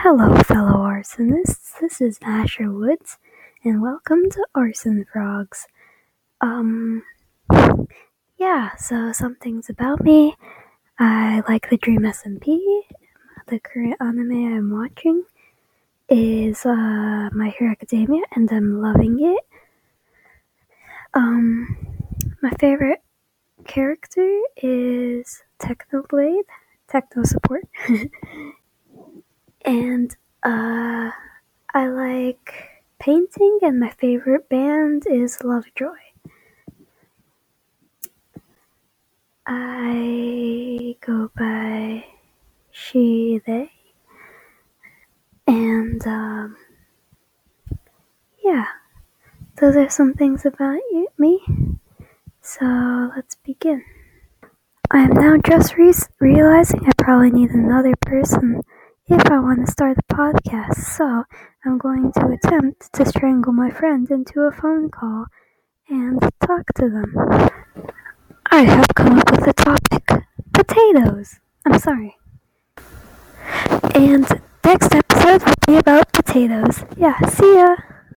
Hello, fellow arsonists. This is Asher Woods, and welcome to Arson Frogs. Um, yeah, so some things about me. I like the Dream SMP. The current anime I'm watching is uh, My Hero Academia, and I'm loving it. Um, my favorite character is Technoblade, Techno Support. uh, I like painting, and my favorite band is Lovejoy. I go by she, they, and um, yeah, those are some things about you, me. So let's begin. I am now just re- realizing I probably need another person if I want to start a podcast, so I'm going to attempt to strangle my friend into a phone call and talk to them. I have come up with a topic potatoes. I'm sorry. And next episode will be about potatoes. Yeah, see ya!